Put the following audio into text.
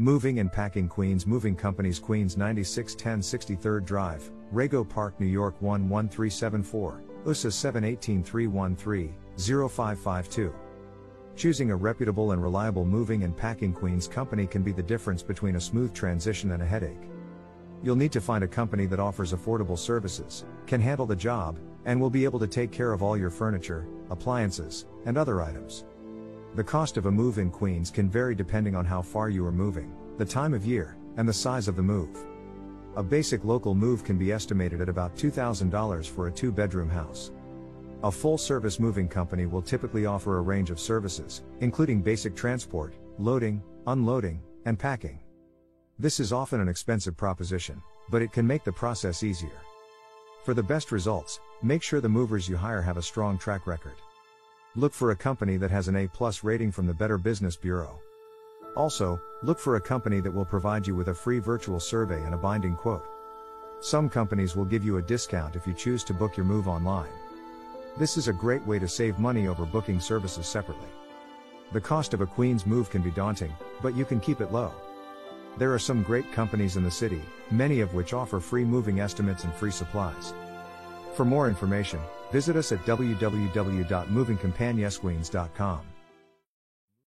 Moving and Packing Queens Moving Companies Queens 9610 63rd Drive, Rego Park, New York 11374, USA 718313, 0552. Choosing a reputable and reliable moving and packing Queens company can be the difference between a smooth transition and a headache. You'll need to find a company that offers affordable services, can handle the job, and will be able to take care of all your furniture, appliances, and other items. The cost of a move in Queens can vary depending on how far you are moving, the time of year, and the size of the move. A basic local move can be estimated at about $2,000 for a two bedroom house. A full service moving company will typically offer a range of services, including basic transport, loading, unloading, and packing. This is often an expensive proposition, but it can make the process easier. For the best results, make sure the movers you hire have a strong track record. Look for a company that has an A plus rating from the Better Business Bureau. Also, look for a company that will provide you with a free virtual survey and a binding quote. Some companies will give you a discount if you choose to book your move online. This is a great way to save money over booking services separately. The cost of a Queen's move can be daunting, but you can keep it low. There are some great companies in the city, many of which offer free moving estimates and free supplies. For more information, visit us at www.movingcompaniesqueens.com.